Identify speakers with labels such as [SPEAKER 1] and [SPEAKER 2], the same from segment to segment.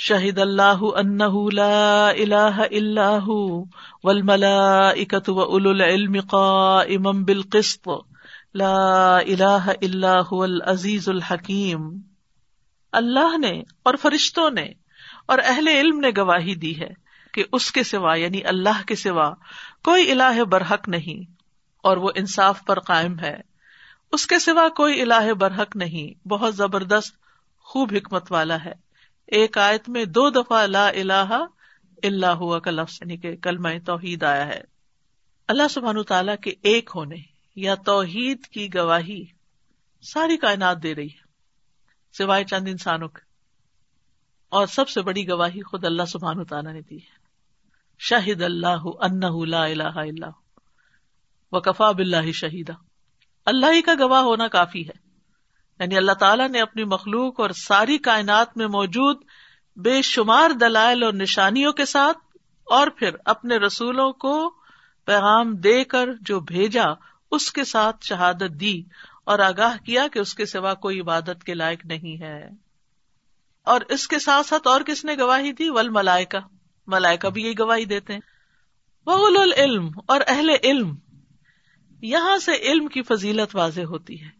[SPEAKER 1] شہید اللہ انہ لا الہ الا هو والملائکۃ واولو العلم قائما بالقسط. لا الہ الا هو العزیز الحکیم. اللہ نے اور فرشتوں نے اور اہل علم نے گواہی دی ہے کہ اس کے سوا یعنی اللہ کے سوا، کوئی الہ برحق نہیں اور وہ انصاف پر قائم ہے. اس کے سوا کوئی الہ برحق نہیں، بہت زبردست، خوب حکمت والا ہے۔ ایک آیت میں دو دفعہ لا الہ اللہ ہوا کا لفظ یعنی کہ کلمہ توحید آیا ہے۔ اللہ سبحان تعالیٰ کے ایک ہونے یا توحید کی گواہی ساری کائنات دے رہی ہے، سوائے چند انسانوں کے۔ اور سب سے بڑی گواہی خود اللہ سبحان تعالیٰ نے دی ہے۔ شاہد اللہ ان لا الہ اللہ و کفا بلّہ شہیدہ اللہ ہی کا گواہ ہونا کافی ہے۔ یعنی اللہ تعالیٰ نے اپنی مخلوق اور ساری کائنات میں موجود بے شمار دلائل اور نشانیوں کے ساتھ اور پھر اپنے رسولوں کو پیغام دے کر جو بھیجا، اس کے ساتھ شہادت دی اور آگاہ کیا کہ اس کے سوا کوئی عبادت کے لائق نہیں ہے۔ اور اس کے ساتھ ساتھ اور کس نے گواہی دی؟ ول ملائکا ملائکا بھی یہی گواہی دیتے ہیں۔ وہ العلم اور اہل علم۔ یہاں سے علم کی فضیلت واضح ہوتی ہے۔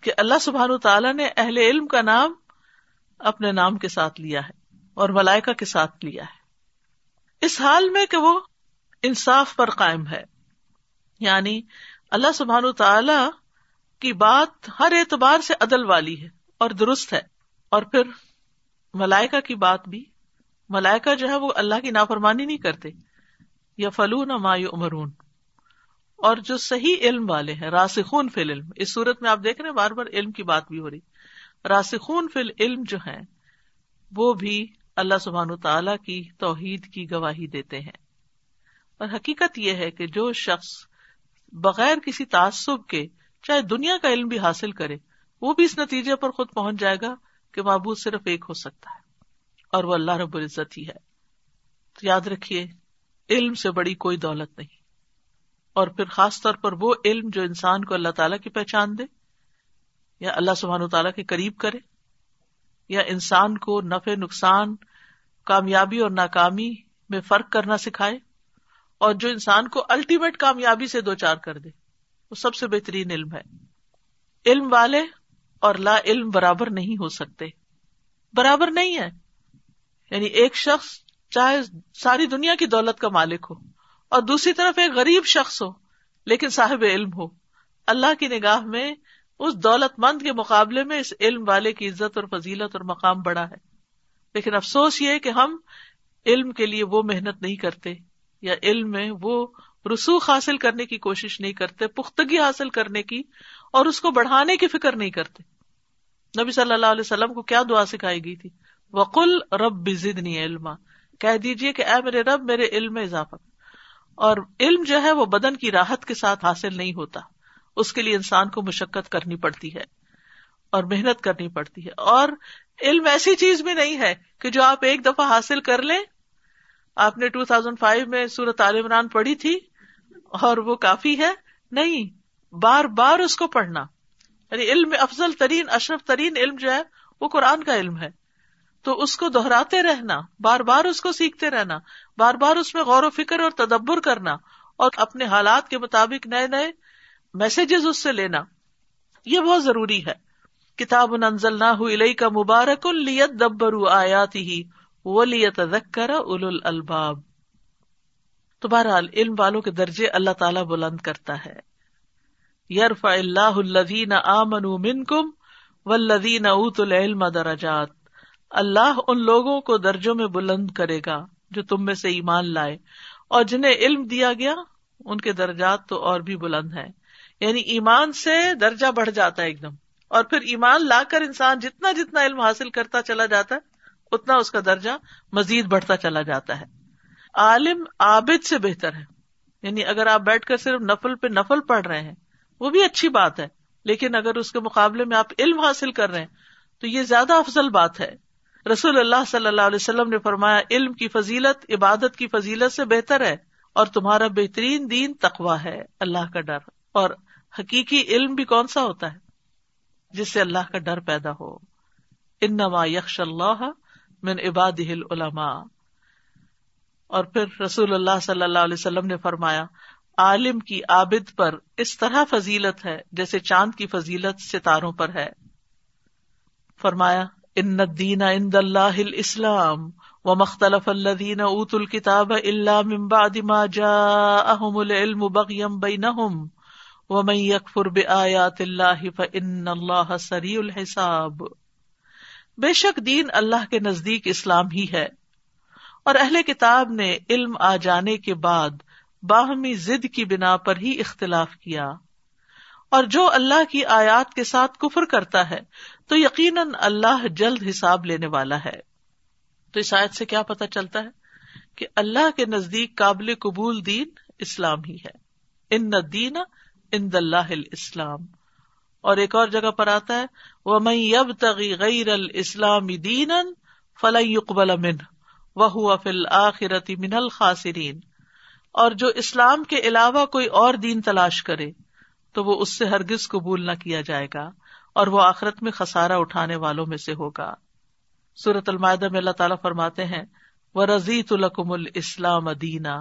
[SPEAKER 1] کہ اللہ سبحان تعالیٰ نے اہل علم کا نام اپنے نام کے ساتھ لیا ہے اور ملائکا کے ساتھ لیا ہے۔ اس حال میں کہ وہ انصاف پر قائم ہے یعنی اللہ سبحان تعالی کی بات ہر اعتبار سے عدل والی ہے اور درست ہے۔ اور پھر ملائکا کی بات بھی ملائکا جو ہے وہ اللہ کی نافرمانی نہیں کرتے۔ یا فلون مایو امرون اور جو صحیح علم والے ہیں، راسخون فل علم اس صورت میں آپ دیکھ رہے ہیں، بار بار علم کی بات بھی ہو رہی۔ راسخون فل علم جو ہے وہ بھی اللہ سبحان تعالی کی توحید کی گواہی دیتے ہیں۔ اور حقیقت یہ ہے کہ جو شخص بغیر کسی تعصب کے، چاہے دنیا کا علم بھی حاصل کرے، وہ بھی اس نتیجے پر خود پہنچ جائے گا کہ معبود صرف ایک ہو سکتا ہے۔ اور وہ اللہ رب العزت ہی ہے۔ تو یاد رکھیے، علم سے بڑی کوئی دولت نہیں۔ اور پھر خاص طور پر وہ علم جو انسان کو اللہ تعالیٰ کی پہچان دے، یا اللہ سبحان و تعالیٰ کے قریب کرے، یا انسان کو نفع، نقصان، کامیابی اور ناکامی میں فرق کرنا سکھائے، اور جو انسان کو الٹیمیٹ کامیابی سے دو چار کر دے، وہ سب سے بہترین علم ہے۔ علم والے اور لا علم برابر نہیں ہو سکتے۔ برابر نہیں ہے۔ یعنی ایک شخص چاہے ساری دنیا کی دولت کا مالک ہو۔ اور دوسری طرف ایک غریب شخص ہو، لیکن صاحب علم ہو۔ اللہ کی نگاہ میں اس دولت مند کے مقابلے میں اس علم والے کی عزت اور فضیلت اور مقام بڑا ہے۔ لیکن افسوس یہ کہ ہم علم کے لیے وہ محنت نہیں کرتے یا علم میں وہ رسوخ حاصل کرنے کی کوشش نہیں کرتے، پختگی حاصل کرنے کی اور اس کو بڑھانے کی فکر نہیں کرتے۔ نبی صلی اللہ علیہ وسلم کو کیا دعا سکھائی گئی تھی؟ وقل رب بزدنی علما۔ کہہ دیجیے کہ اے میرے رب، میرے علم میں اضافہ اور علم جو ہے وہ بدن کی راحت کے ساتھ حاصل نہیں ہوتا۔ اس کے لیے انسان کو مشقت کرنی پڑتی ہے اور محنت کرنی پڑتی ہے۔ اور علم ایسی چیز بھی نہیں ہے کہ جو آپ ایک دفعہ حاصل کر لیں۔ آپ نے ٹو تھاؤزینڈ فائیو میں سورت عال عمران پڑھی تھی اور وہ کافی ہے۔ نہیں، بار بار اس کو پڑھنا۔ یعنی علم افضل ترین، اشرف ترین علم جو ہے وہ قرآن کا علم ہے۔ تو اس کو دہراتے رہنا، بار بار اس کو سیکھتے رہنا، بار بار اس میں غور و فکر اور تدبر کرنا اور اپنے حالات کے مطابق نئے نئے میسجز اس سے لینا۔ یہ بہت ضروری ہے۔ کتاب انزل نہ کا مبارک الت دبر آیات ہی وہ لیت اول الباب تو بہرحال علم والوں کے درجے اللہ تعالیٰ بلند کرتا ہے۔ یرف اللہ الدین آمن کم و اوت العلم درجات۔ اللہ ان لوگوں کو درجوں میں بلند کرے گا جو تم میں سے ایمان لائے اور جنہیں علم دیا گیا، ان کے درجات تو اور بھی بلند ہیں۔ یعنی ایمان سے درجہ بڑھ جاتا ہے ایک دم۔ اور پھر ایمان لا کر انسان جتنا جتنا علم حاصل کرتا چلا جاتا ہے، اتنا اس کا درجہ مزید بڑھتا چلا جاتا ہے۔ عالم عابد سے بہتر ہے۔ یعنی اگر آپ بیٹھ کر صرف نفل پہ نفل پڑھ رہے ہیں، وہ بھی اچھی بات ہے۔ لیکن اگر اس کے مقابلے میں آپ علم حاصل کر رہے ہیں، تو یہ زیادہ افضل بات ہے۔ رسول اللہ صلی اللہ علیہ وسلم نے فرمایا، علم کی فضیلت عبادت کی فضیلت سے بہتر ہے اور تمہارا بہترین دین تقوا ہے، اللہ کا ڈر۔ اور حقیقی علم بھی کون سا ہوتا ہے؟ جس سے اللہ کا ڈر پیدا ہو۔ انما یکش اللہ من عباد العلماء۔ اور پھر رسول اللہ صلی اللہ علیہ وسلم نے فرمایا، عالم کی عابد پر اس طرح فضیلت ہے جیسے چاند کی فضیلت ستاروں پر ہے۔ فرمایا ان دین ان اللہ اسلام و مختلف الدین ات الکتاب اللہ ممبا دما جا احم العلم بغیم بینہم ومن یکفر بآیات اللہ فان اللہ سریع الحساب۔ بے شک دین اللہ کے نزدیک اسلام ہی ہے۔ اور اہل کتاب نے علم آ جانے کے بعد باہمی ضد کی بنا پر ہی اختلاف کیا۔ اور جو اللہ کی آیات کے ساتھ کفر کرتا ہے، تو یقیناً اللہ جلد حساب لینے والا ہے۔ تو اس آیت سے کیا پتا چلتا ہے کہ اللہ کے نزدیک قابل قبول دین اسلام ہی ہے۔ ان دین ان اللہ اسلام اور ایک اور جگہ پر آتا ہے وہ میں یب تغی غیر الاسلام دین فلح اقبال امن وہ فل آخرتی من الخاصرین اور جو اسلام کے علاوہ کوئی اور دین تلاش کرے تو وہ اس سے ہرگز قبول نہ کیا جائے گا اور وہ آخرت میں خسارا اٹھانے والوں میں سے ہوگا۔ سورت المائدہ میں اللہ تعالیٰ فرماتے ہیں وہ رضیت القم الاسلام دینا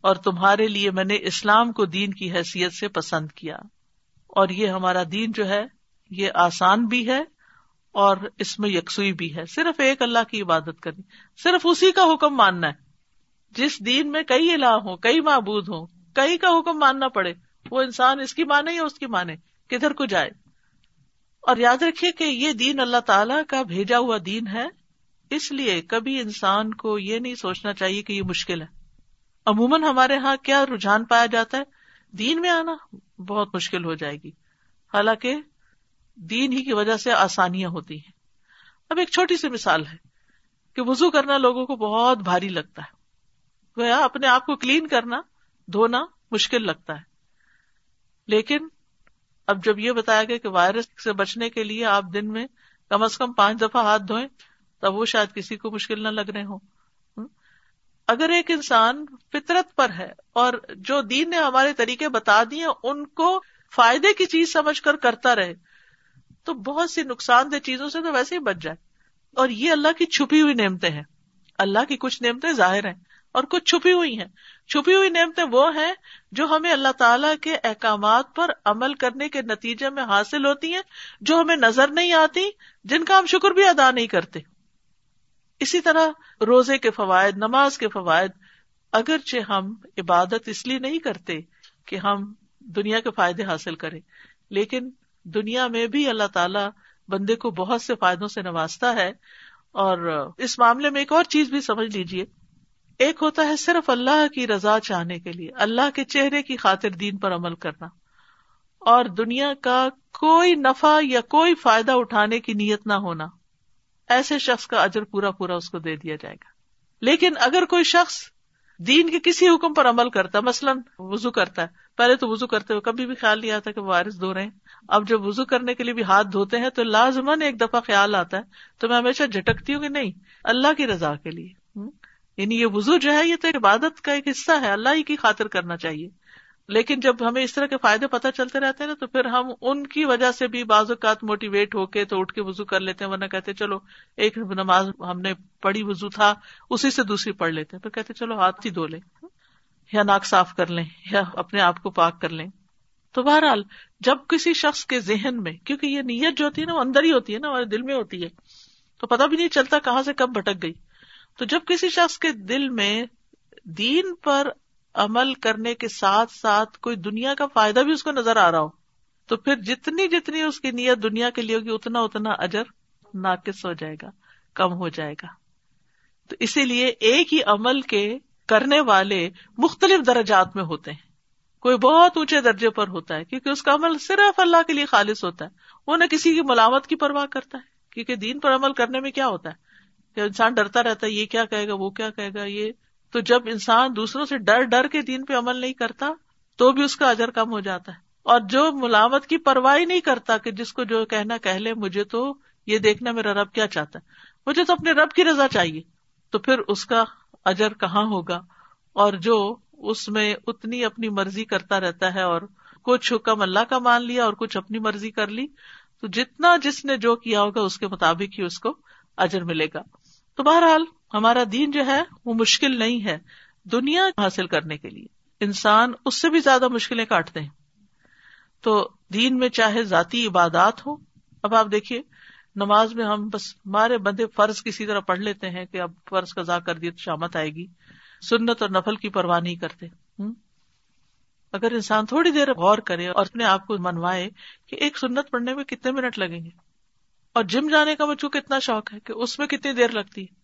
[SPEAKER 1] اور تمہارے لیے میں نے اسلام کو دین کی حیثیت سے پسند کیا۔ اور یہ ہمارا دین جو ہے، یہ آسان بھی ہے اور اس میں یکسوئی بھی ہے۔ صرف ایک اللہ کی عبادت کرنی، صرف اسی کا حکم ماننا ہے۔ جس دین میں کئی الہ ہوں، کئی معبود ہوں، کئی کا حکم ماننا پڑے۔ وہ انسان اس کی مانے یا اس کی مانے؟ کدھر کو جائے؟ اور یاد رکھیے کہ یہ دین اللہ تعالی کا بھیجا ہوا دین ہے، اس لیے کبھی انسان کو یہ نہیں سوچنا چاہیے کہ یہ مشکل ہے۔ عموماً ہمارے یہاں کیا رجحان پایا جاتا ہے؟ دین میں آنا بہت مشکل ہو جائے گی۔ حالانکہ دین ہی کی وجہ سے آسانیاں ہوتی ہیں۔ اب ایک چھوٹی سی مثال ہے کہ وزو کرنا لوگوں کو بہت بھاری لگتا ہے، اپنے آپ کو کلین کرنا، دھونا مشکل لگتا ہے۔ لیکن اب جب یہ بتایا گیا کہ وائرس سے بچنے کے لیے آپ دن میں کم از کم پانچ دفعہ ہاتھ دھوئیں، تب وہ شاید کسی کو مشکل نہ لگ رہے ہوں۔ اگر ایک انسان فطرت پر ہے اور جو دین نے ہمارے طریقے بتا دیے، ان کو فائدے کی چیز سمجھ کر کرتا رہے، تو بہت سی نقصان دہ چیزوں سے تو ویسے ہی بچ جائے۔ اور یہ اللہ کی چھپی ہوئی نعمتیں ہیں۔ اللہ کی کچھ نعمتیں ظاہر ہیں۔ اور کچھ چھپی ہوئی ہیں۔ چھپی ہوئی نعمتیں وہ ہیں جو ہمیں اللہ تعالیٰ کے احکامات پر عمل کرنے کے نتیجے میں حاصل ہوتی ہیں، جو ہمیں نظر نہیں آتی، جن کا ہم شکر بھی ادا نہیں کرتے۔ اسی طرح روزے کے فوائد، نماز کے فوائد، اگرچہ ہم عبادت اس لیے نہیں کرتے کہ ہم دنیا کے فائدے حاصل کریں، لیکن دنیا میں بھی اللہ تعالیٰ بندے کو بہت سے فائدوں سے نوازتا ہے۔ اور اس معاملے میں ایک اور چیز بھی سمجھ لیجیے ایک ہوتا ہے صرف اللہ کی رضا چاہنے کے لیے، اللہ کے چہرے کی خاطر دین پر عمل کرنا۔ اور دنیا کا کوئی نفع یا کوئی فائدہ اٹھانے کی نیت نہ ہونا۔ ایسے شخص کا اجر پورا پورا اس کو دے دیا جائے گا۔ لیکن اگر کوئی شخص دین کے کسی حکم پر عمل کرتا، مثلاً وزو کرتا ہے، پہلے تو وزو کرتے ہوئے کبھی بھی خیال نہیں آتا کہ وائرس دھو رہے ہیں۔ اب جب وزو کرنے کے لیے بھی ہاتھ دھوتے ہیں تو لازمن ایک دفعہ خیال آتا ہے تو میں ہمیشہ جھٹکتی ہوں کہ نہیں، اللہ کی رضا کے لیے۔ یعنی یہ وزو جو ہے یہ تو عبادت کا ایک حصہ ہے، اللہ ہی کی خاطر کرنا چاہیے۔ لیکن جب ہمیں اس طرح کے فائدے پتہ چلتے رہتے ہیں نا، تو پھر ہم ان کی وجہ سے بھی بعض اوقات موٹیویٹ ہو کے تو اٹھ کے وزو کر لیتے ہیں، ورنہ کہتے چلو، ایک نماز ہم نے پڑھی وزو تھا، اسی سے دوسری پڑھ لیتے ہیں۔ پھر کہتے چلو، ہاتھ ہی دھو لیں، یا ناک صاف کر لیں، یا اپنے آپ کو پاک کر لیں۔ تو بہرحال، جب کسی شخص کے ذہن میں، کیونکہ یہ نیت جو ہوتی ہے نا، وہ اندر ہی ہوتی ہے نا، ہمارے دل میں ہوتی ہے، تو پتا بھی نہیں چلتا کہاں سے کب بھٹک گئی۔ تو جب کسی شخص کے دل میں دین پر عمل کرنے کے ساتھ ساتھ کوئی دنیا کا فائدہ بھی اس کو نظر آ رہا ہو، تو پھر جتنی جتنی اس کی نیت دنیا کے لیے ہوگی، اتنا اتنا اجر ناقص ہو جائے گا، کم ہو جائے گا۔ تو اسی لیے ایک ہی عمل کے کرنے والے مختلف درجات میں ہوتے ہیں۔ کوئی بہت اونچے درجے پر ہوتا ہے، کیونکہ اس کا عمل صرف اللہ کے لیے خالص ہوتا ہے۔ وہ نہ کسی کی ملامت کی پرواہ کرتا ہے، کیونکہ دین پر عمل کرنے میں کیا ہوتا ہے؟ کہ انسان ڈرتا رہتا ہے، یہ کیا کہے گا، وہ کیا کہے گا، یہ۔ تو جب انسان دوسروں سے ڈر ڈر کے دین پہ عمل نہیں کرتا، تو بھی اس کا اجر کم ہو جاتا ہے۔ اور جو ملامت کی پرواہ نہیں کرتا کہ جس کو جو کہنا کہ لے، مجھے تو یہ دیکھنا میرا رب کیا چاہتا ہے۔ مجھے تو اپنے رب کی رضا چاہیے۔ تو پھر اس کا اجر کہاں ہوگا؟ اور جو اس میں اتنی اپنی مرضی کرتا رہتا ہے اور کچھ حکم اللہ کا مان لیا اور کچھ اپنی مرضی کر لی، تو جتنا جس نے جو کیا ہوگا، اس کے مطابق ہی اس کو اجر ملے گا۔ تو بہرحال ہمارا دین جو ہے وہ مشکل نہیں ہے دنیا حاصل کرنے کے لیے۔ انسان اس سے بھی زیادہ مشکلیں کاٹتے ہیں۔ تو دین میں چاہے ذاتی عبادات ہو اب آپ دیکھیے، نماز میں ہم بس ہمارے بندے فرض کسی طرح پڑھ لیتے ہیں کہ اب فرض قزا کر دیے تو شامت آئے گی۔ سنت اور نفل کی پرواہ نہیں کرتے۔ اگر انسان تھوڑی دیر غور کرے اور اپنے آپ کو منوائے کہ ایک سنت پڑھنے میں کتنے منٹ لگیں گے؟ اور جم جانے کا مجھے کتنا شوق ہے کہ اس میں کتنی دیر لگتی ہے۔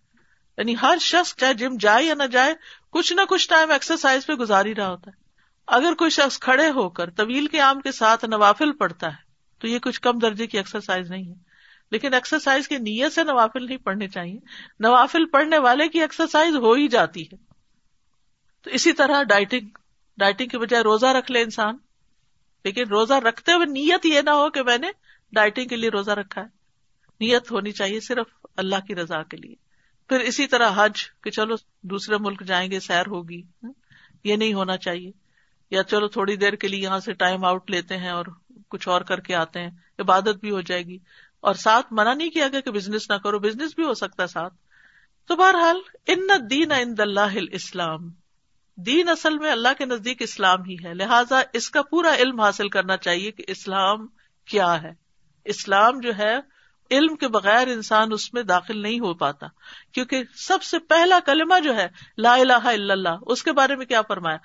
[SPEAKER 1] یعنی ہر شخص چاہے جم جائے یا نہ جائے، کچھ نہ کچھ ٹائم ایکسرسائز پہ گزار ہی رہا ہوتا ہے۔ اگر کوئی شخص کھڑے ہو کر طویل کے عام کے ساتھ نوافل پڑھتا ہے، تو یہ کچھ کم درجے کی ایکسرسائز نہیں ہے۔ لیکن ایکسرسائز کی نیت سے نوافل نہیں پڑھنے چاہیے۔ نوافل پڑھنے والے کی ایکسرسائز ہو ہی جاتی ہے۔ تو اسی طرح ڈائٹنگ ڈائٹنگ کے بجائے روزہ رکھ لے انسان۔ لیکن روزہ رکھتے ہوئے نیت یہ نہ ہو کہ میں نے ڈائٹنگ کے لیے روزہ رکھا ہے۔ نیت ہونی چاہیے صرف اللہ کی رضا کے لیے۔ پھر اسی طرح حج کہ چلو دوسرے ملک جائیں گے، سیر ہوگی۔ یہ نہیں ہونا چاہیے۔ یا چلو تھوڑی دیر کے لیے یہاں سے ٹائم آؤٹ لیتے ہیں اور کچھ اور کر کے آتے ہیں۔ عبادت بھی ہو جائے گی۔ اور ساتھ منع نہیں کیا گیا کہ بزنس نہ کرو بزنس بھی ہو سکتا ہے ساتھ۔ تو بہرحال، ان دین ان اللہ اسلام دین اصل میں اللہ کے نزدیک اسلام ہی ہے۔ لہٰذا اس کا پورا علم حاصل کرنا چاہیے کہ اسلام کیا ہے۔ اسلام جو ہے علم کے بغیر انسان اس میں داخل نہیں ہو پاتا۔ کیونکہ سب سے پہلا کلمہ جو ہے، لا الہ الا اللہ، اس کے بارے میں کیا فرمایا؟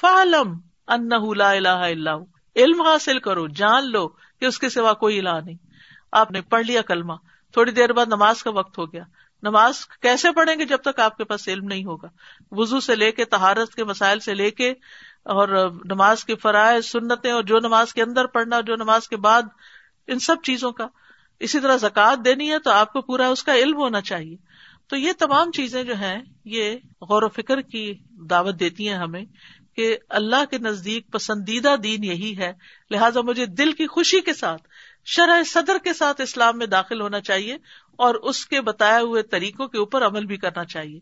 [SPEAKER 1] فالم ان لا الہ الا علم حاصل کرو، جان لو کہ اس کے سوا کوئی الہ نہیں۔ آپ نے پڑھ لیا کلمہ، تھوڑی دیر بعد نماز کا وقت ہو گیا۔ نماز کیسے پڑھیں گے جب تک آپ کے پاس علم نہیں ہوگا؟ وزو سے لے کے تہارت کے مسائل سے لے کے، اور نماز کے فرائض، سنتیں، اور جو نماز کے اندر پڑھنا، جو نماز کے بعد، ان سب چیزوں کا۔ اسی طرح زکوٰۃ دینی ہے تو آپ کو پورا اس کا علم ہونا چاہیے۔ تو یہ تمام چیزیں جو ہیں، یہ غور و فکر کی دعوت دیتی ہیں ہمیں کہ اللہ کے نزدیک پسندیدہ دین یہی ہے۔ لہٰذا مجھے دل کی خوشی کے ساتھ، شرح صدر کے ساتھ اسلام میں داخل ہونا چاہیے اور اس کے بتائے ہوئے طریقوں کے اوپر عمل بھی کرنا چاہیے۔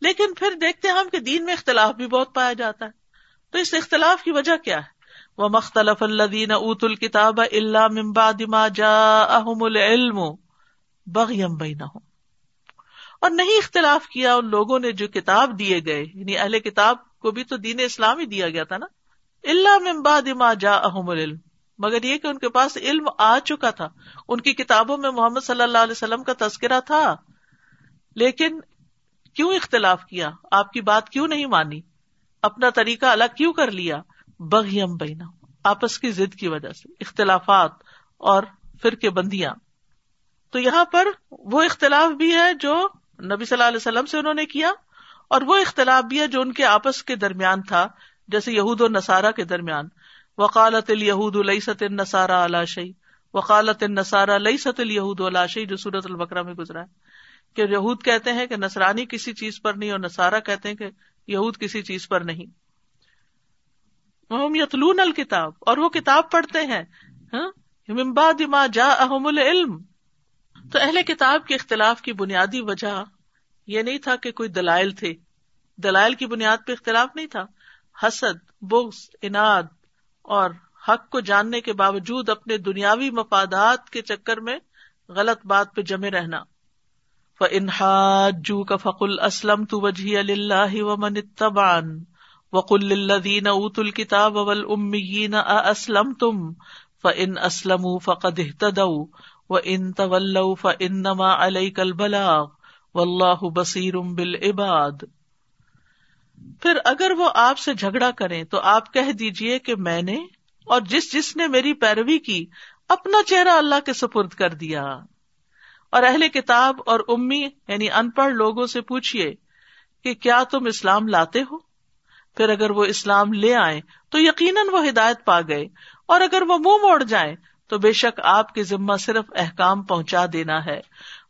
[SPEAKER 1] لیکن پھر دیکھتے ہم کہ دین میں اختلاف بھی بہت پایا جاتا ہے۔ تو اس اختلاف کی وجہ کیا ہے؟ وہ مختلف الدین ات الکتاب اللہ ممباد جا احم العلم بغیم بین اور نہیں اختلاف کیا ان لوگوں نے جو کتاب دیے گئے یعنی اہل کتاب کو بھی تو دین اسلام ہی دیا گیا تھا نا اللہ ممباد جا احم العلم۔ مگر یہ کہ ان کے پاس علم آ چکا تھا، ان کی کتابوں میں محمد صلی اللہ علیہ وسلم کا تذکرہ تھا، لیکن کیوں اختلاف کیا؟ آپ کی بات کیوں نہیں مانی؟ اپنا طریقہ الگ کیوں کر لیا؟ بغیم بینا آپس کی ضد کی وجہ سے، اختلافات اور پھر کے بندیاں۔ تو یہاں پر وہ اختلاف بھی ہے جو نبی صلی اللہ علیہ وسلم سے انہوں نے کیا، اور وہ اختلاف بھی ہے جو ان کے آپس کے درمیان تھا، جیسے یہود و نصارہ کے درمیان۔ وقالت الہود ست النسارا علاشی وقالت النسارا لئی ست الہود علاشی جو سورت البکرا میں گزرا ہے۔ کہ یہود کہتے ہیں کہ نسرانی کسی چیز پر نہیں اور نسارا کہتے ہیں کہ یہود کسی چیز پر نہیں۔ وہم یتلون الکتاب اور وہ کتاب پڑھتے ہیں۔ ہاں؟ جا احم العلم۔ تو اہل کتاب کے اختلاف کی بنیادی وجہ یہ نہیں تھا کہ کوئی دلائل تھے۔ دلائل کی بنیاد پہ اختلاف نہیں تھا۔ حسد، بغض، اناد اور حق کو جاننے کے باوجود اپنے دنیاوی مفادات کے چکر میں غلط بات پہ جمے رہنا۔ انحاجو کا فقل اسلم تو وجہ اللہ و من تبان وقل الذین اوت الکتاب والامیین اسلم تم فان اسلموا فقد اهتدوا وان تولوا فانما علیک البلاغ واللہ بصیر بالعباد پھر اگر وہ آپ سے جھگڑا کرے تو آپ کہہ دیجیے کہ میں نے اور جس جس نے میری پیروی کی، اپنا چہرہ اللہ کے سپرد کر دیا۔ اور اہل کتاب اور امی یعنی ان پڑھ لوگوں سے پوچھیے کہ کیا تم اسلام لاتے ہو؟ پھر اگر وہ اسلام لے آئے تو یقیناً وہ ہدایت پا گئے۔ اور اگر وہ منہ موڑ جائیں تو بے شک آپ کی ذمہ صرف احکام پہنچا دینا ہے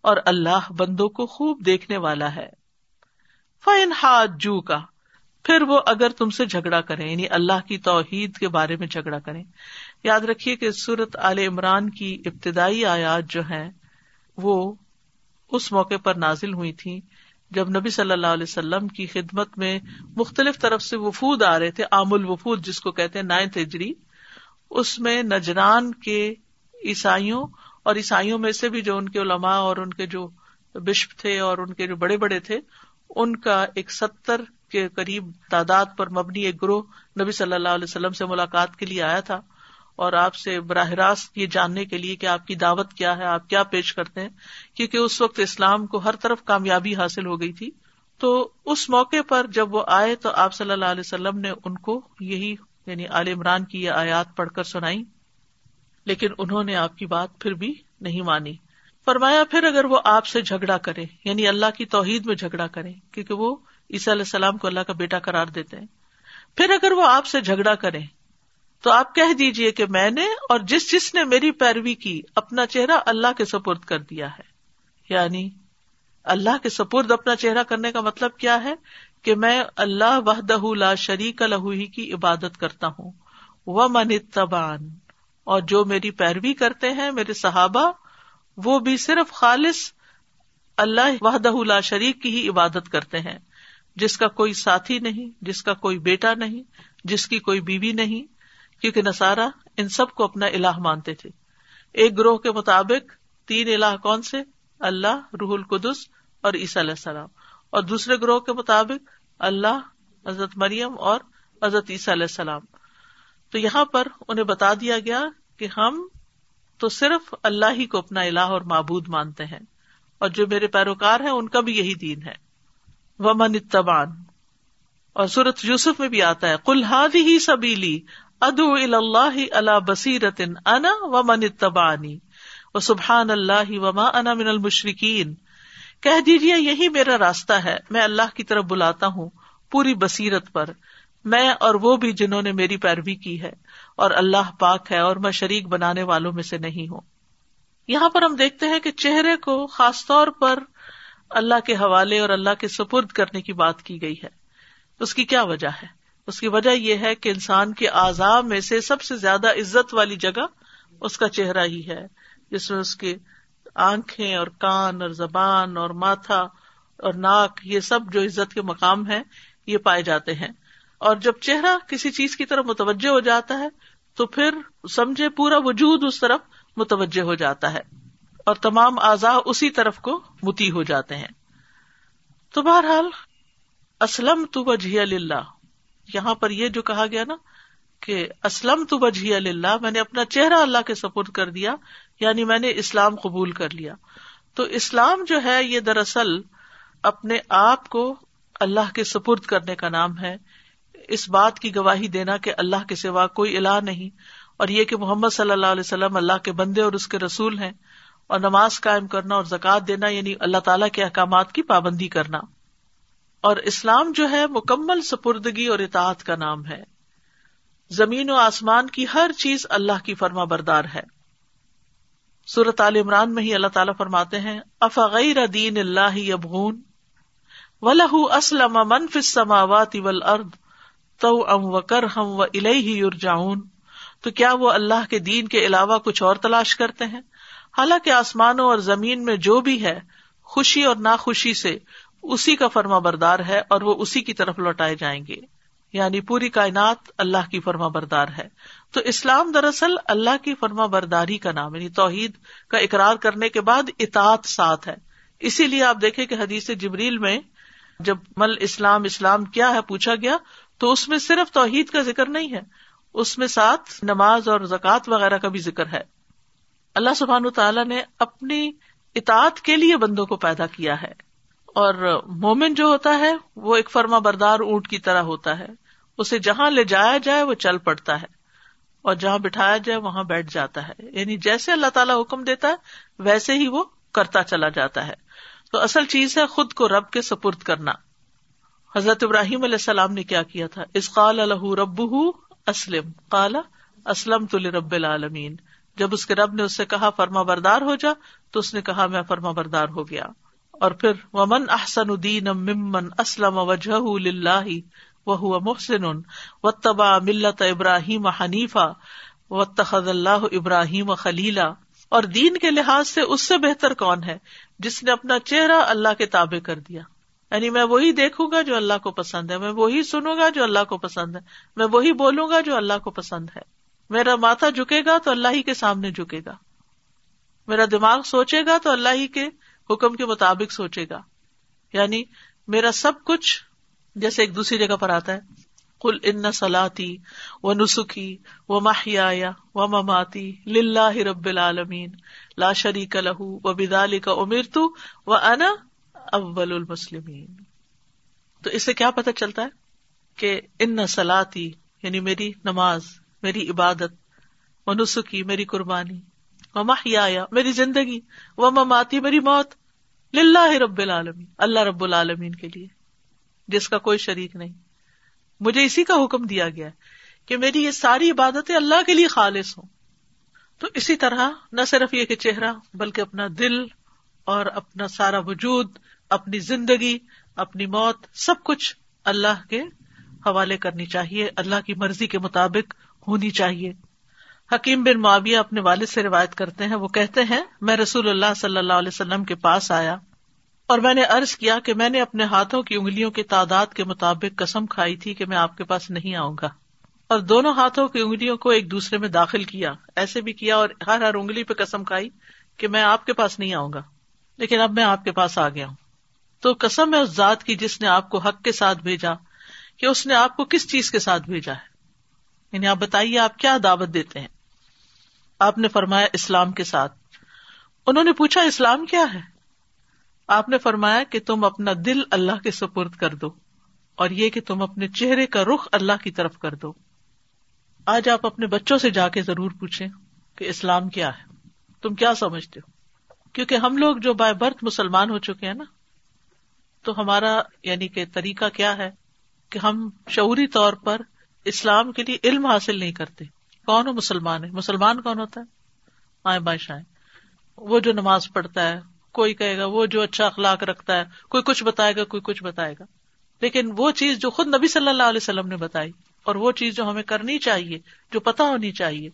[SPEAKER 1] اور اللہ بندوں کو خوب دیکھنے والا ہے۔ فن ہاتھ جو کا پھر وہ اگر تم سے جھگڑا کریں یعنی اللہ کی توحید کے بارے میں جھگڑا کریں۔ یاد رکھیے کہ سورت عال عمران کی ابتدائی آیات جو ہیں، وہ اس موقع پر نازل ہوئی تھی جب نبی صلی اللہ علیہ وسلم کی خدمت میں مختلف طرف سے وفود آ رہے تھے، عام الوفود جس کو کہتے ہیں، نائنتھ ہجری، اس میں نجران کے عیسائیوں اور عیسائیوں میں سے بھی جو ان کے علماء اور ان کے جو بشپ تھے اور ان کے جو بڑے بڑے تھے، ان کا ایک ستر کے قریب تعداد پر مبنی ایک گروہ نبی صلی اللہ علیہ وسلم سے ملاقات کے لیے آیا تھا۔ اور آپ سے براہ راست یہ جاننے کے لیے کہ آپ کی دعوت کیا ہے، آپ کیا پیش کرتے ہیں؟ کیونکہ اس وقت اسلام کو ہر طرف کامیابی حاصل ہو گئی تھی۔ تو اس موقع پر جب وہ آئے تو آپ صلی اللہ علیہ وسلم نے ان کو یہی یعنی عال عمران کی یہ آیات پڑھ کر سنائی۔ لیکن انہوں نے آپ کی بات پھر بھی نہیں مانی۔ فرمایا، پھر اگر وہ آپ سے جھگڑا کرے یعنی اللہ کی توحید میں جھگڑا کرے، کیونکہ وہ عیسیٰ علیہ السلام کو اللہ کا بیٹا قرار دیتے ہیں۔ پھر اگر وہ آپ سے جھگڑا کرے تو آپ کہہ دیجیے کہ میں نے اور جس جس نے میری پیروی کی، اپنا چہرہ اللہ کے سپرد کر دیا ہے۔ یعنی اللہ کے سپرد اپنا چہرہ کرنے کا مطلب کیا ہے؟ کہ میں اللہ وحدہ لا شریک لہو ہی کی عبادت کرتا ہوں۔ وہ من تبان اور جو میری پیروی کرتے ہیں، میرے صحابہ، وہ بھی صرف خالص اللہ وحدہ لا شریک کی ہی عبادت کرتے ہیں۔ جس کا کوئی ساتھی نہیں، جس کا کوئی بیٹا نہیں، جس کی کوئی بیوی نہیں کیونکہ نسارا ان سب کو اپنا الہ مانتے تھے۔ ایک گروہ کے مطابق تین الہ کون سے؟ اللہ، روح القدس اور عیسی علیہ السلام۔ اور دوسرے گروہ کے مطابق اللہ، حضرت مریم اور حضرت عیسیٰ علیہ السلام۔ تو یہاں پر انہیں بتا دیا گیا کہ ہم تو صرف اللہ ہی کو اپنا الہ اور معبود مانتے ہیں۔ اور جو میرے پیروکار ہیں، ان کا بھی یہی دین ہے۔ وہ اتبان اور سورت یوسف میں بھی آتا ہے۔ کلحاد ہی سبیلی ادو اللہ اللہ بصیرت انا و من اتبانی و سبحان اللہ وما انا من المشرقین کہہ دیجیے یہی میرا راستہ ہے۔ میں اللہ کی طرف بلاتا ہوں پوری بصیرت پر۔ میں اور وہ بھی جنہوں نے میری پیروی کی ہے۔ اور اللہ پاک ہے اور میں شریک بنانے والوں میں سے نہیں ہوں۔ یہاں پر ہم دیکھتے ہیں کہ چہرے کو خاص طور پر اللہ کے حوالے اور اللہ کے سپرد کرنے کی بات کی گئی ہے۔ اس کی کیا وجہ ہے؟ اس کی وجہ یہ ہے کہ انسان کے آزاد میں سے سب سے زیادہ عزت والی جگہ اس کا چہرہ ہی ہے، جس میں اس کے آنکھیں اور کان اور زبان اور ماتھا اور ناک، یہ سب جو عزت کے مقام ہے یہ پائے جاتے ہیں۔ اور جب چہرہ کسی چیز کی طرف متوجہ ہو جاتا ہے، تو پھر سمجھے پورا وجود اس طرف متوجہ ہو جاتا ہے اور تمام اعضاء اسی طرف کو متی ہو جاتے ہیں۔ تو بہرحال اسلم تو وجہ اللہ یہاں پر یہ جو کہا گیا نا کہ اسلم تو وجہ اللہ میں نے اپنا چہرہ اللہ کے سپرد کر دیا یعنی میں نے اسلام قبول کر لیا۔ تو اسلام جو ہے، یہ دراصل اپنے آپ کو اللہ کے سپرد کرنے کا نام ہے۔ اس بات کی گواہی دینا کہ اللہ کے سوا کوئی الہ نہیں۔ اور یہ کہ محمد صلی اللہ علیہ وسلم اللہ کے بندے اور اس کے رسول ہیں۔ اور نماز قائم کرنا اور زکات دینا یعنی اللہ تعالیٰ کے احکامات کی پابندی کرنا۔ اور اسلام جو ہے مکمل سپردگی اور اطاعت کا نام ہے۔ زمین و آسمان کی ہر چیز اللہ کی فرما بردار ہے۔ صورت عال عمران میں ہی اللہ تعالیٰ فرماتے ہیں افغیر دین اللہ ابغون و لہ اسلم منف سماوات ارد تو ام و کر ہم و ہی یورجاؤن تو کیا وہ اللہ کے دین کے علاوہ کچھ اور تلاش کرتے ہیں؟ حالانکہ آسمانوں اور زمین میں جو بھی ہے، خوشی اور ناخوشی سے اسی کا فرما بردار ہے اور وہ اسی کی طرف لوٹائے جائیں گے۔ یعنی پوری کائنات اللہ کی فرما بردار ہے۔ تو اسلام دراصل اللہ کی فرما برداری کا نام یعنی توحید کا اقرار کرنے کے بعد اطاعت ساتھ ہے۔ اسی لیے آپ دیکھیں کہ حدیث جبریل میں جب مل اسلام اسلام کیا ہے پوچھا گیا، تو اس میں صرف توحید کا ذکر نہیں ہے، اس میں ساتھ نماز اور زکوٰۃ وغیرہ کا بھی ذکر ہے۔ اللہ سبحان تعالیٰ نے اپنی اطاعت کے لیے بندوں کو پیدا کیا ہے۔ اور مومن جو ہوتا ہے وہ ایک فرما بردار اونٹ کی طرح ہوتا ہے۔ اسے جہاں لے جایا جائے وہ چل پڑتا ہے اور جہاں بٹھایا جائے وہاں بیٹھ جاتا ہے۔ یعنی جیسے اللہ تعالیٰ حکم دیتا ہے، ویسے ہی وہ کرتا چلا جاتا ہے۔ تو اصل چیز ہے خود کو رب کے سپرد کرنا۔ حضرت ابراہیم علیہ السلام نے کیا کیا تھا؟ اس قال الح رب اسلم۔ کالا اسلم تو رب العالمین۔ جب اس کے رب نے اس سے کہا فرما بردار ہو جا، تو اس نے کہا میں فرما بردار ہو گیا۔ اور پھر ومن احسن الدین ممن اسلم وجہ وہ محسن و تبا ملت ابراہیم حنیفہ و تخد اللہ ابراہیم خلیلا اور دین کے لحاظ سے اس سے بہتر کون ہے جس نے اپنا چہرہ اللہ کے تابع کر دیا یعنی میں وہی دیکھوں گا جو اللہ کو پسند ہے میں وہی سنوں گا جو اللہ کو پسند ہے میں وہی بولوں گا جو اللہ کو پسند ہے میرا ماتھا جھکے گا تو اللہ ہی کے سامنے جھکے گا میرا دماغ سوچے گا تو اللہ ہی کے حکم کے مطابق سوچے گا۔ یعنی میرا سب کچھ جیسے ایک دوسری جگہ پر آتا ہے۔ کل ان سلاتی و نسخی و ماہیا و مماتی لاہ رب العالمین لا شریک لہ و بدالی کا امیر تو و انا اول المسلمین تو اس سے کیا پتا چلتا ہے کہ ان سلاتی یعنی میری نماز، میری عبادت و نسخی میری قربانی و ماہیا میری زندگی و مماتی میری موت لاہ رب العالمین، اللہ رب العالمین کے لیے، جس کا کوئی شریک نہیں۔ مجھے اسی کا حکم دیا گیا کہ میری یہ ساری عبادتیں اللہ کے لیے خالص ہوں۔ تو اسی طرح نہ صرف یہ کہ چہرہ، بلکہ اپنا دل اور اپنا سارا وجود، اپنی زندگی، اپنی موت، سب کچھ اللہ کے حوالے کرنی چاہیے، اللہ کی مرضی کے مطابق ہونی چاہیے۔ حکیم بن معاویہ اپنے والد سے روایت کرتے ہیں، وہ کہتے ہیں، میں رسول اللہ صلی اللہ علیہ وسلم کے پاس آیا اور میں نے ارض کیا کہ میں نے اپنے ہاتھوں کی انگلیوں کی تعداد کے مطابق قسم کھائی تھی کہ میں آپ کے پاس نہیں آؤں گا۔ اور دونوں ہاتھوں کی انگلیوں کو ایک دوسرے میں داخل کیا، ایسے بھی کیا اور ہر ہر انگلی پہ قسم کھائی کہ میں آپ کے پاس نہیں آؤں گا۔ لیکن اب میں آپ کے پاس آ گیا ہوں۔ تو قسم ہے اس ذات کی جس نے آپ کو حق کے ساتھ بھیجا کہ اس نے آپ کو کس چیز کے ساتھ بھیجا ہے؟ یعنی آپ بتائیے آپ کیا دعوت دیتے ہیں؟ آپ نے فرمایا اسلام کے ساتھ۔ انہوں نے پوچھا، اسلام کیا ہے؟ آپ نے فرمایا کہ تم اپنا دل اللہ کے سپرد کر دو اور یہ کہ تم اپنے چہرے کا رخ اللہ کی طرف کر دو۔ آج آپ اپنے بچوں سے جا کے ضرور پوچھیں کہ اسلام کیا ہے؟ تم کیا سمجھتے ہو؟ کیونکہ ہم لوگ جو بائی برتھ مسلمان ہو چکے ہیں نا، تو ہمارا یعنی کہ طریقہ کیا ہے کہ ہم شعوری طور پر اسلام کے لیے علم حاصل نہیں کرتے۔ کون ہو مسلمان ہے؟ مسلمان کون ہوتا ہے؟ آئیں بادشاہ وہ جو نماز پڑھتا ہے، کوئی کہے گا، وہ جو اچھا اخلاق رکھتا ہے، کوئی کچھ بتائے گا، کوئی کچھ بتائے گا۔ لیکن وہ چیز جو خود نبی صلی اللہ علیہ وسلم نے بتائی، اور وہ چیز جو ہمیں کرنی چاہیے، جو پتا ہونی چاہیے۔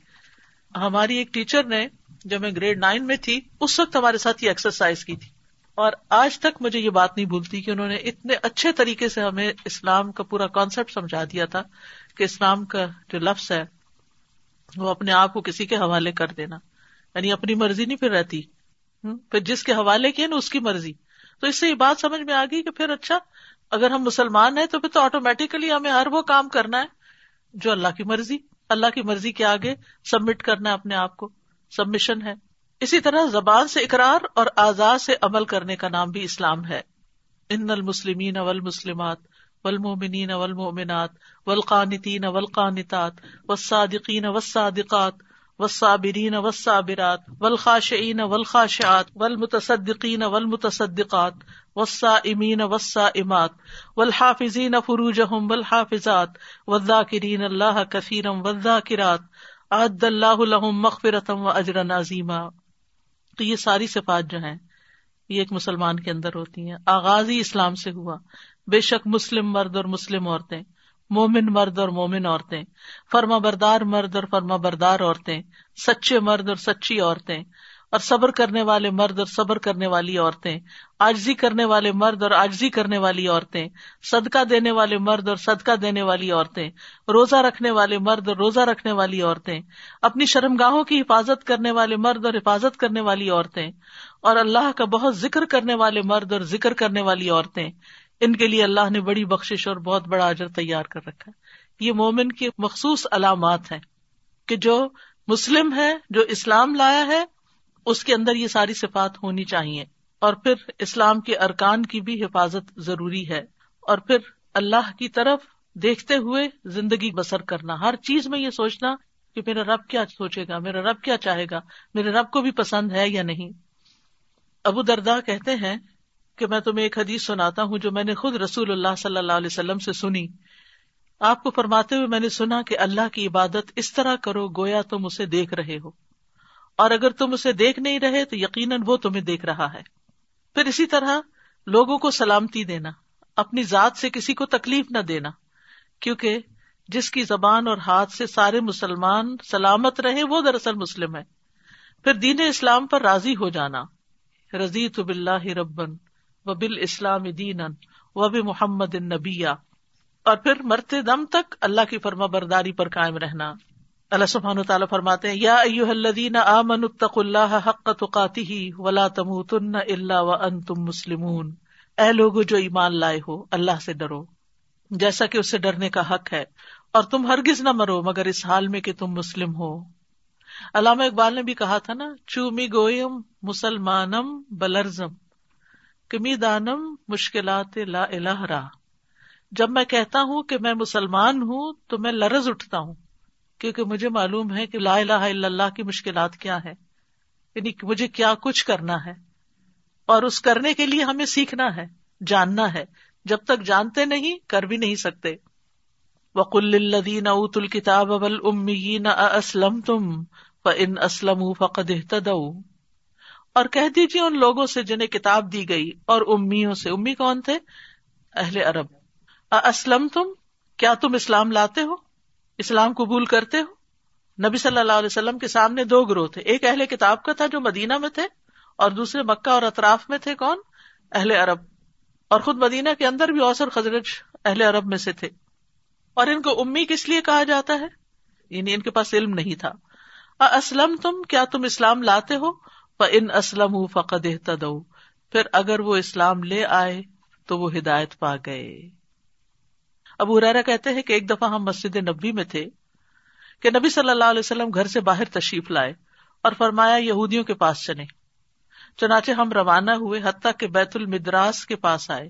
[SPEAKER 1] ہماری ایک ٹیچر نے، جب میں گریڈ نائن میں تھی، اس وقت ہمارے ساتھ یہ ایکسرسائز کی تھی۔ اور آج تک مجھے یہ بات نہیں بھولتی کہ انہوں نے اتنے اچھے طریقے سے ہمیں اسلام کا پورا کانسیپٹ سمجھا دیا تھا کہ اسلام کا جو لفظ ہے وہ اپنے آپ کو کسی کے حوالے کر دینا۔ یعنی اپنی مرضی نہیں پھر رہتی۔ پھر جس کے حوالے کیے نا، اس کی مرضی۔ تو اس سے یہ بات سمجھ میں آ گئی کہ پھر اچھا اگر ہم مسلمان ہیں تو پھر تو آٹومیٹیکلی ہمیں ہر وہ کام کرنا ہے جو اللہ کی مرضی۔ اللہ کی مرضی کے آگے سبمٹ کرنا ہے اپنے آپ کو۔ سبمشن ہے۔ اسی طرح زبان سے اقرار اور آزاد سے عمل کرنے کا نام بھی اسلام ہے۔ ان المسلمین اول مسلمات ولمومنین اول مومنات ولقانتین اول قانتات وسادقین وسادقات وصابرین وصابرات والخاشعین والخاشعات والمتصدقین والمتصدقات والصائمین والصائمات والحافظین فروجهم والحافظات والذاکرین اللہ کثیرا والذاکرات اعد اللہ لهم مغفرتا واجرا عظیما تو یہ ساری صفات جو ہیں یہ ایک مسلمان کے اندر ہوتی ہیں آغاز ہی اسلام سے ہوا بے شک مسلم مرد اور مسلم عورتیں مومن مرد اور مومن عورتیں فرما بردار مرد اور فرما بردار عورتیں سچے مرد اور سچی عورتیں اور صبر کرنے والے مرد اور صبر کرنے والی عورتیں آجزی کرنے والے مرد اور آجزی کرنے والی عورتیں صدقہ دینے والے مرد اور صدقہ دینے والی عورتیں روزہ رکھنے والے مرد اور روزہ رکھنے والی عورتیں اپنی شرم گاہوں کی حفاظت کرنے والے مرد اور حفاظت کرنے والی عورتیں اور اللہ کا بہت ذکر کرنے والے مرد اور ذکر کرنے والی عورتیں ان کے لیے اللہ نے بڑی بخش اور بہت بڑا اجر تیار کر رکھا ہے۔ یہ مومن کی مخصوص علامات ہیں کہ جو مسلم ہے، جو اسلام لایا ہے، اس کے اندر یہ ساری صفات ہونی چاہیے۔ اور پھر اسلام کے ارکان کی بھی حفاظت ضروری ہے۔ اور پھر اللہ کی طرف دیکھتے ہوئے زندگی بسر کرنا۔ ہر چیز میں یہ سوچنا کہ میرا رب کیا سوچے گا، میرا رب کیا چاہے گا، میرے رب کو بھی پسند ہے یا نہیں۔ ابو دردا کہتے ہیں کہ میں تمہیں ایک حدیث سناتا ہوں جو میں نے خود رسول اللہ صلی اللہ علیہ وسلم سے سنی۔ آپ کو فرماتے ہوئے میں نے سنا کہ اللہ کی عبادت اس طرح کرو گویا تم اسے دیکھ رہے ہو۔ اور اگر تم اسے دیکھ نہیں رہے تو یقیناً وہ تمہیں دیکھ رہا ہے۔ پھر اسی طرح لوگوں کو سلامتی دینا، اپنی ذات سے کسی کو تکلیف نہ دینا، کیونکہ جس کی زبان اور ہاتھ سے سارے مسلمان سلامت رہے وہ دراصل مسلم ہے۔ پھر دین اسلام پر راضی ہو جانا۔ رضی تو بلّہ ربن۔ و بال اسلام دین و بھی محمد نبیا اور پھر مرتے دم تک اللہ کی فرما برداری پر قائم رہنا۔ اللہ سبحان تعالیٰ فرماتے ہیں، یا الذین آمنوا اتقوا اللہ حق تقاته ولا تموتن الا وانتم مسلمون۔ اے لوگو جو ایمان لائے ہو، اللہ سے ڈرو۔ جیسا کہ اس سے ڈرنے کا حق ہے۔ اور تم ہرگز نہ مرو، مگر اس حال میں کہ تم مسلم ہو۔ علامہ اقبال نے بھی کہا تھا نا، چومی گوئم مسلمانم بلرزم۔ کمی دانم مشکلات لا الہ را۔ جب میں کہتا ہوں کہ میں مسلمان ہوں تو میں لرز اٹھتا ہوں، کیونکہ مجھے معلوم ہے کہ لا الہ الا اللہ کی مشکلات کیا ہے یعنی مجھے کیا کچھ کرنا ہے۔ اور اس کرنے کے لیے ہمیں سیکھنا ہے، جاننا ہے۔ جب تک جانتے نہیں، کر بھی نہیں سکتے۔ وقل الدین اوت الکتاب ابل امین اسلم تم ان اسلم فقد اور کہہ دیجیے ان لوگوں سے جنہیں کتاب دی گئی اور امیوں سے۔ امی کون تھے؟ اہل عرب۔ اسلم تم کیا تم اسلام لاتے ہو؟ اسلام قبول کرتے ہو؟ نبی صلی اللہ علیہ وسلم کے سامنے دو گروہ تھے۔ ایک اہل کتاب کا تھا جو مدینہ میں تھے اور دوسرے مکہ اور اطراف میں تھے۔ کون؟ اہل عرب۔ اور خود مدینہ کے اندر بھی اوسر خزرج اہل عرب میں سے تھے۔ اور ان کو امی کس لیے کہا جاتا ہے؟ یعنی ان کے پاس علم نہیں تھا۔ اسلم تم کیا تم اسلام لاتے ہو؟ ان اسلم فقد پھر اگر وہ اسلام لے آئے تو وہ ہدایت پا گئے۔ ابو ریرا کہتے ہیں کہ ایک دفعہ ہم مسجد نبی میں تھے کہ نبی صلی اللہ علیہ وسلم گھر سے باہر تشریف لائے اور فرمایا یہودیوں کے پاس چلے چنانچہ ہم روانہ ہوئے حتیٰ کہ بیت المدراس کے پاس آئے۔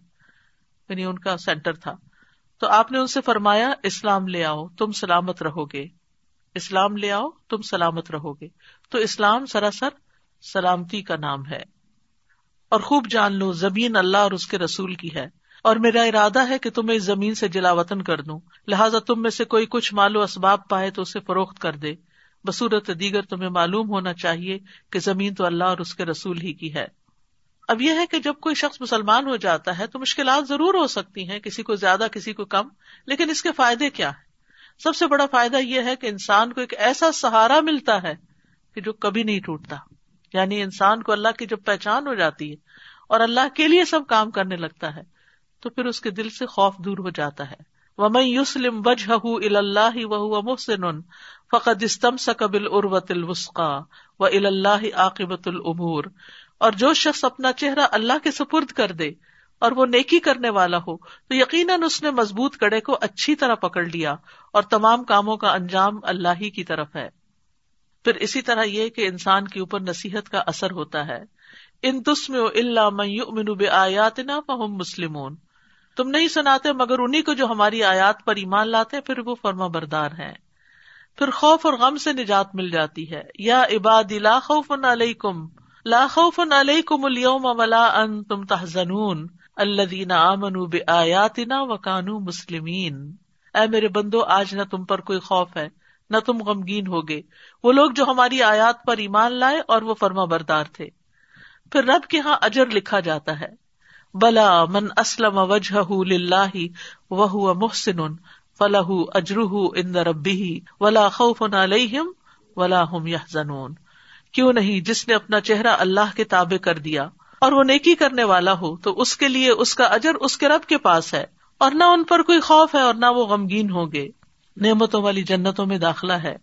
[SPEAKER 1] یعنی ان کا سینٹر تھا۔ تو آپ نے ان سے فرمایا، اسلام لے آؤ، تم سلامت رہو گے۔ اسلام لے آؤ، تم سلامت رہو گے۔ تو اسلام سراسر سلامتی کا نام ہے۔ اور خوب جان لو، زمین اللہ اور اس کے رسول کی ہے۔ اور میرا ارادہ ہے کہ تمہیں اس زمین سے جلا وطن کر دوں۔ لہٰذا تم میں سے کوئی کچھ مال و اسباب پائے تو اسے فروخت کر دے۔ بصورت دیگر تمہیں معلوم ہونا چاہیے کہ زمین تو اللہ اور اس کے رسول ہی کی ہے۔ اب یہ ہے کہ جب کوئی شخص مسلمان ہو جاتا ہے تو مشکلات ضرور ہو سکتی ہیں، کسی کو زیادہ، کسی کو کم۔ لیکن اس کے فائدے کیا ہے سب سے بڑا فائدہ یہ ہے کہ انسان کو ایک ایسا سہارا ملتا ہے کہ جو کبھی نہیں ٹوٹتا۔ یعنی انسان کو اللہ کی جب پہچان ہو جاتی ہے اور اللہ کے لیے سب کام کرنے لگتا ہے، تو پھر اس کے دل سے خوف دور ہو جاتا ہے۔ وہ یوسلم وجہ اللہ و محسن فقط استم سقبل اروت الوسقا و اللہ عاقبت العمور اور جو شخص اپنا چہرہ اللہ کے سپرد کر دے اور وہ نیکی کرنے والا ہو، تو یقیناً اس نے مضبوط کڑے کو اچھی طرح پکڑ لیا اور تمام کاموں کا انجام اللہ ہی کی طرف ہے۔ پھر اسی طرح یہ کہ انسان کے اوپر نصیحت کا اثر ہوتا ہے۔ ان تسم اللہ میو آیات نا فہم مسلمون۔ تم نہیں سناتے مگر انہیں کو جو ہماری آیات پر ایمان لاتے پھر وہ فرما بردار ہیں۔ پھر خوف اور غم سے نجات مل جاتی ہے۔ یا عباد لا خوف علیکم، لا خوف علیکم اليوم ولا انتم تحزنون۔ الذین آمنوا بآیاتنا وکانوا مسلمین۔ اے میرے بندو، آج نہ تم پر کوئی خوف ہے۔ نہ تم غمگین ہوگے۔ وہ لوگ جو ہماری آیات پر ایمان لائے اور وہ فرما بردار تھے۔ پھر رب کے ہاں اجر لکھا جاتا ہے۔ بلا من اسلم وجہ وہ محسن فلاح اجرح ان ربی ولا خوف علیہم ولا ہم يحزنون کیوں نہیں؟ جس نے اپنا چہرہ اللہ کے تابع کر دیا۔ اور وہ نیکی کرنے والا ہو، تو اس کے لیے اس کا اجر اس کے رب کے پاس ہے۔ اور نہ ان پر کوئی خوف ہے اور نہ وہ غمگین ہوں گے۔ نعمتوں والی جنتوں میں داخلہ ہے۔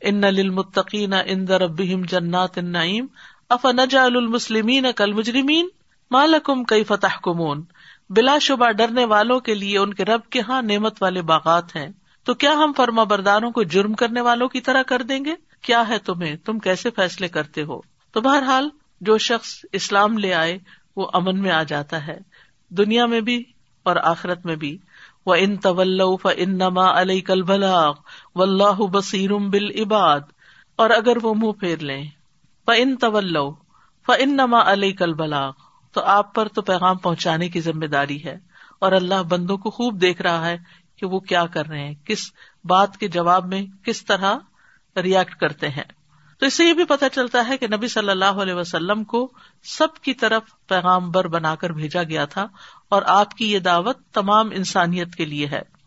[SPEAKER 1] ان للمتقین عند ربهم جنات النعیم افنجعل المسلمین کالمجرمین مالکم کئی فتح کمون بلا شبہ ڈرنے والوں کے لیے ان کے رب کے ہاں نعمت والے باغات ہیں۔ تو کیا ہم فرما برداروں کو جرم کرنے والوں کی طرح کر دیں گے؟ کیا ہے تمہیں؟ تم کیسے فیصلے کرتے ہو؟ تو بہرحال، جو شخص اسلام لے آئے، وہ امن میں آ جاتا ہے۔ دنیا میں بھی اور آخرت میں بھی۔ وہ ان طول ان نما علیہ کل بلاغ و اللہ بصیرم بل عباد اور اگر وہ منہ پھیر لیں۔ ف ان طول ف ان نما علیہ کل بلاغ تو آپ پر تو پیغام پہنچانے کی ذمہ داری ہے اور اللہ بندوں کو خوب دیکھ رہا ہے کہ وہ کیا کر رہے ہیں، کس بات کے جواب میں کس طرح ریئیکٹ کرتے ہیں۔ تو اس سے یہ بھی پتہ چلتا ہے کہ نبی صلی اللہ علیہ وسلم کو سب کی طرف پیغام بر بنا کر بھیجا گیا تھا اور آپ کی یہ دعوت تمام انسانیت کے لیے ہے۔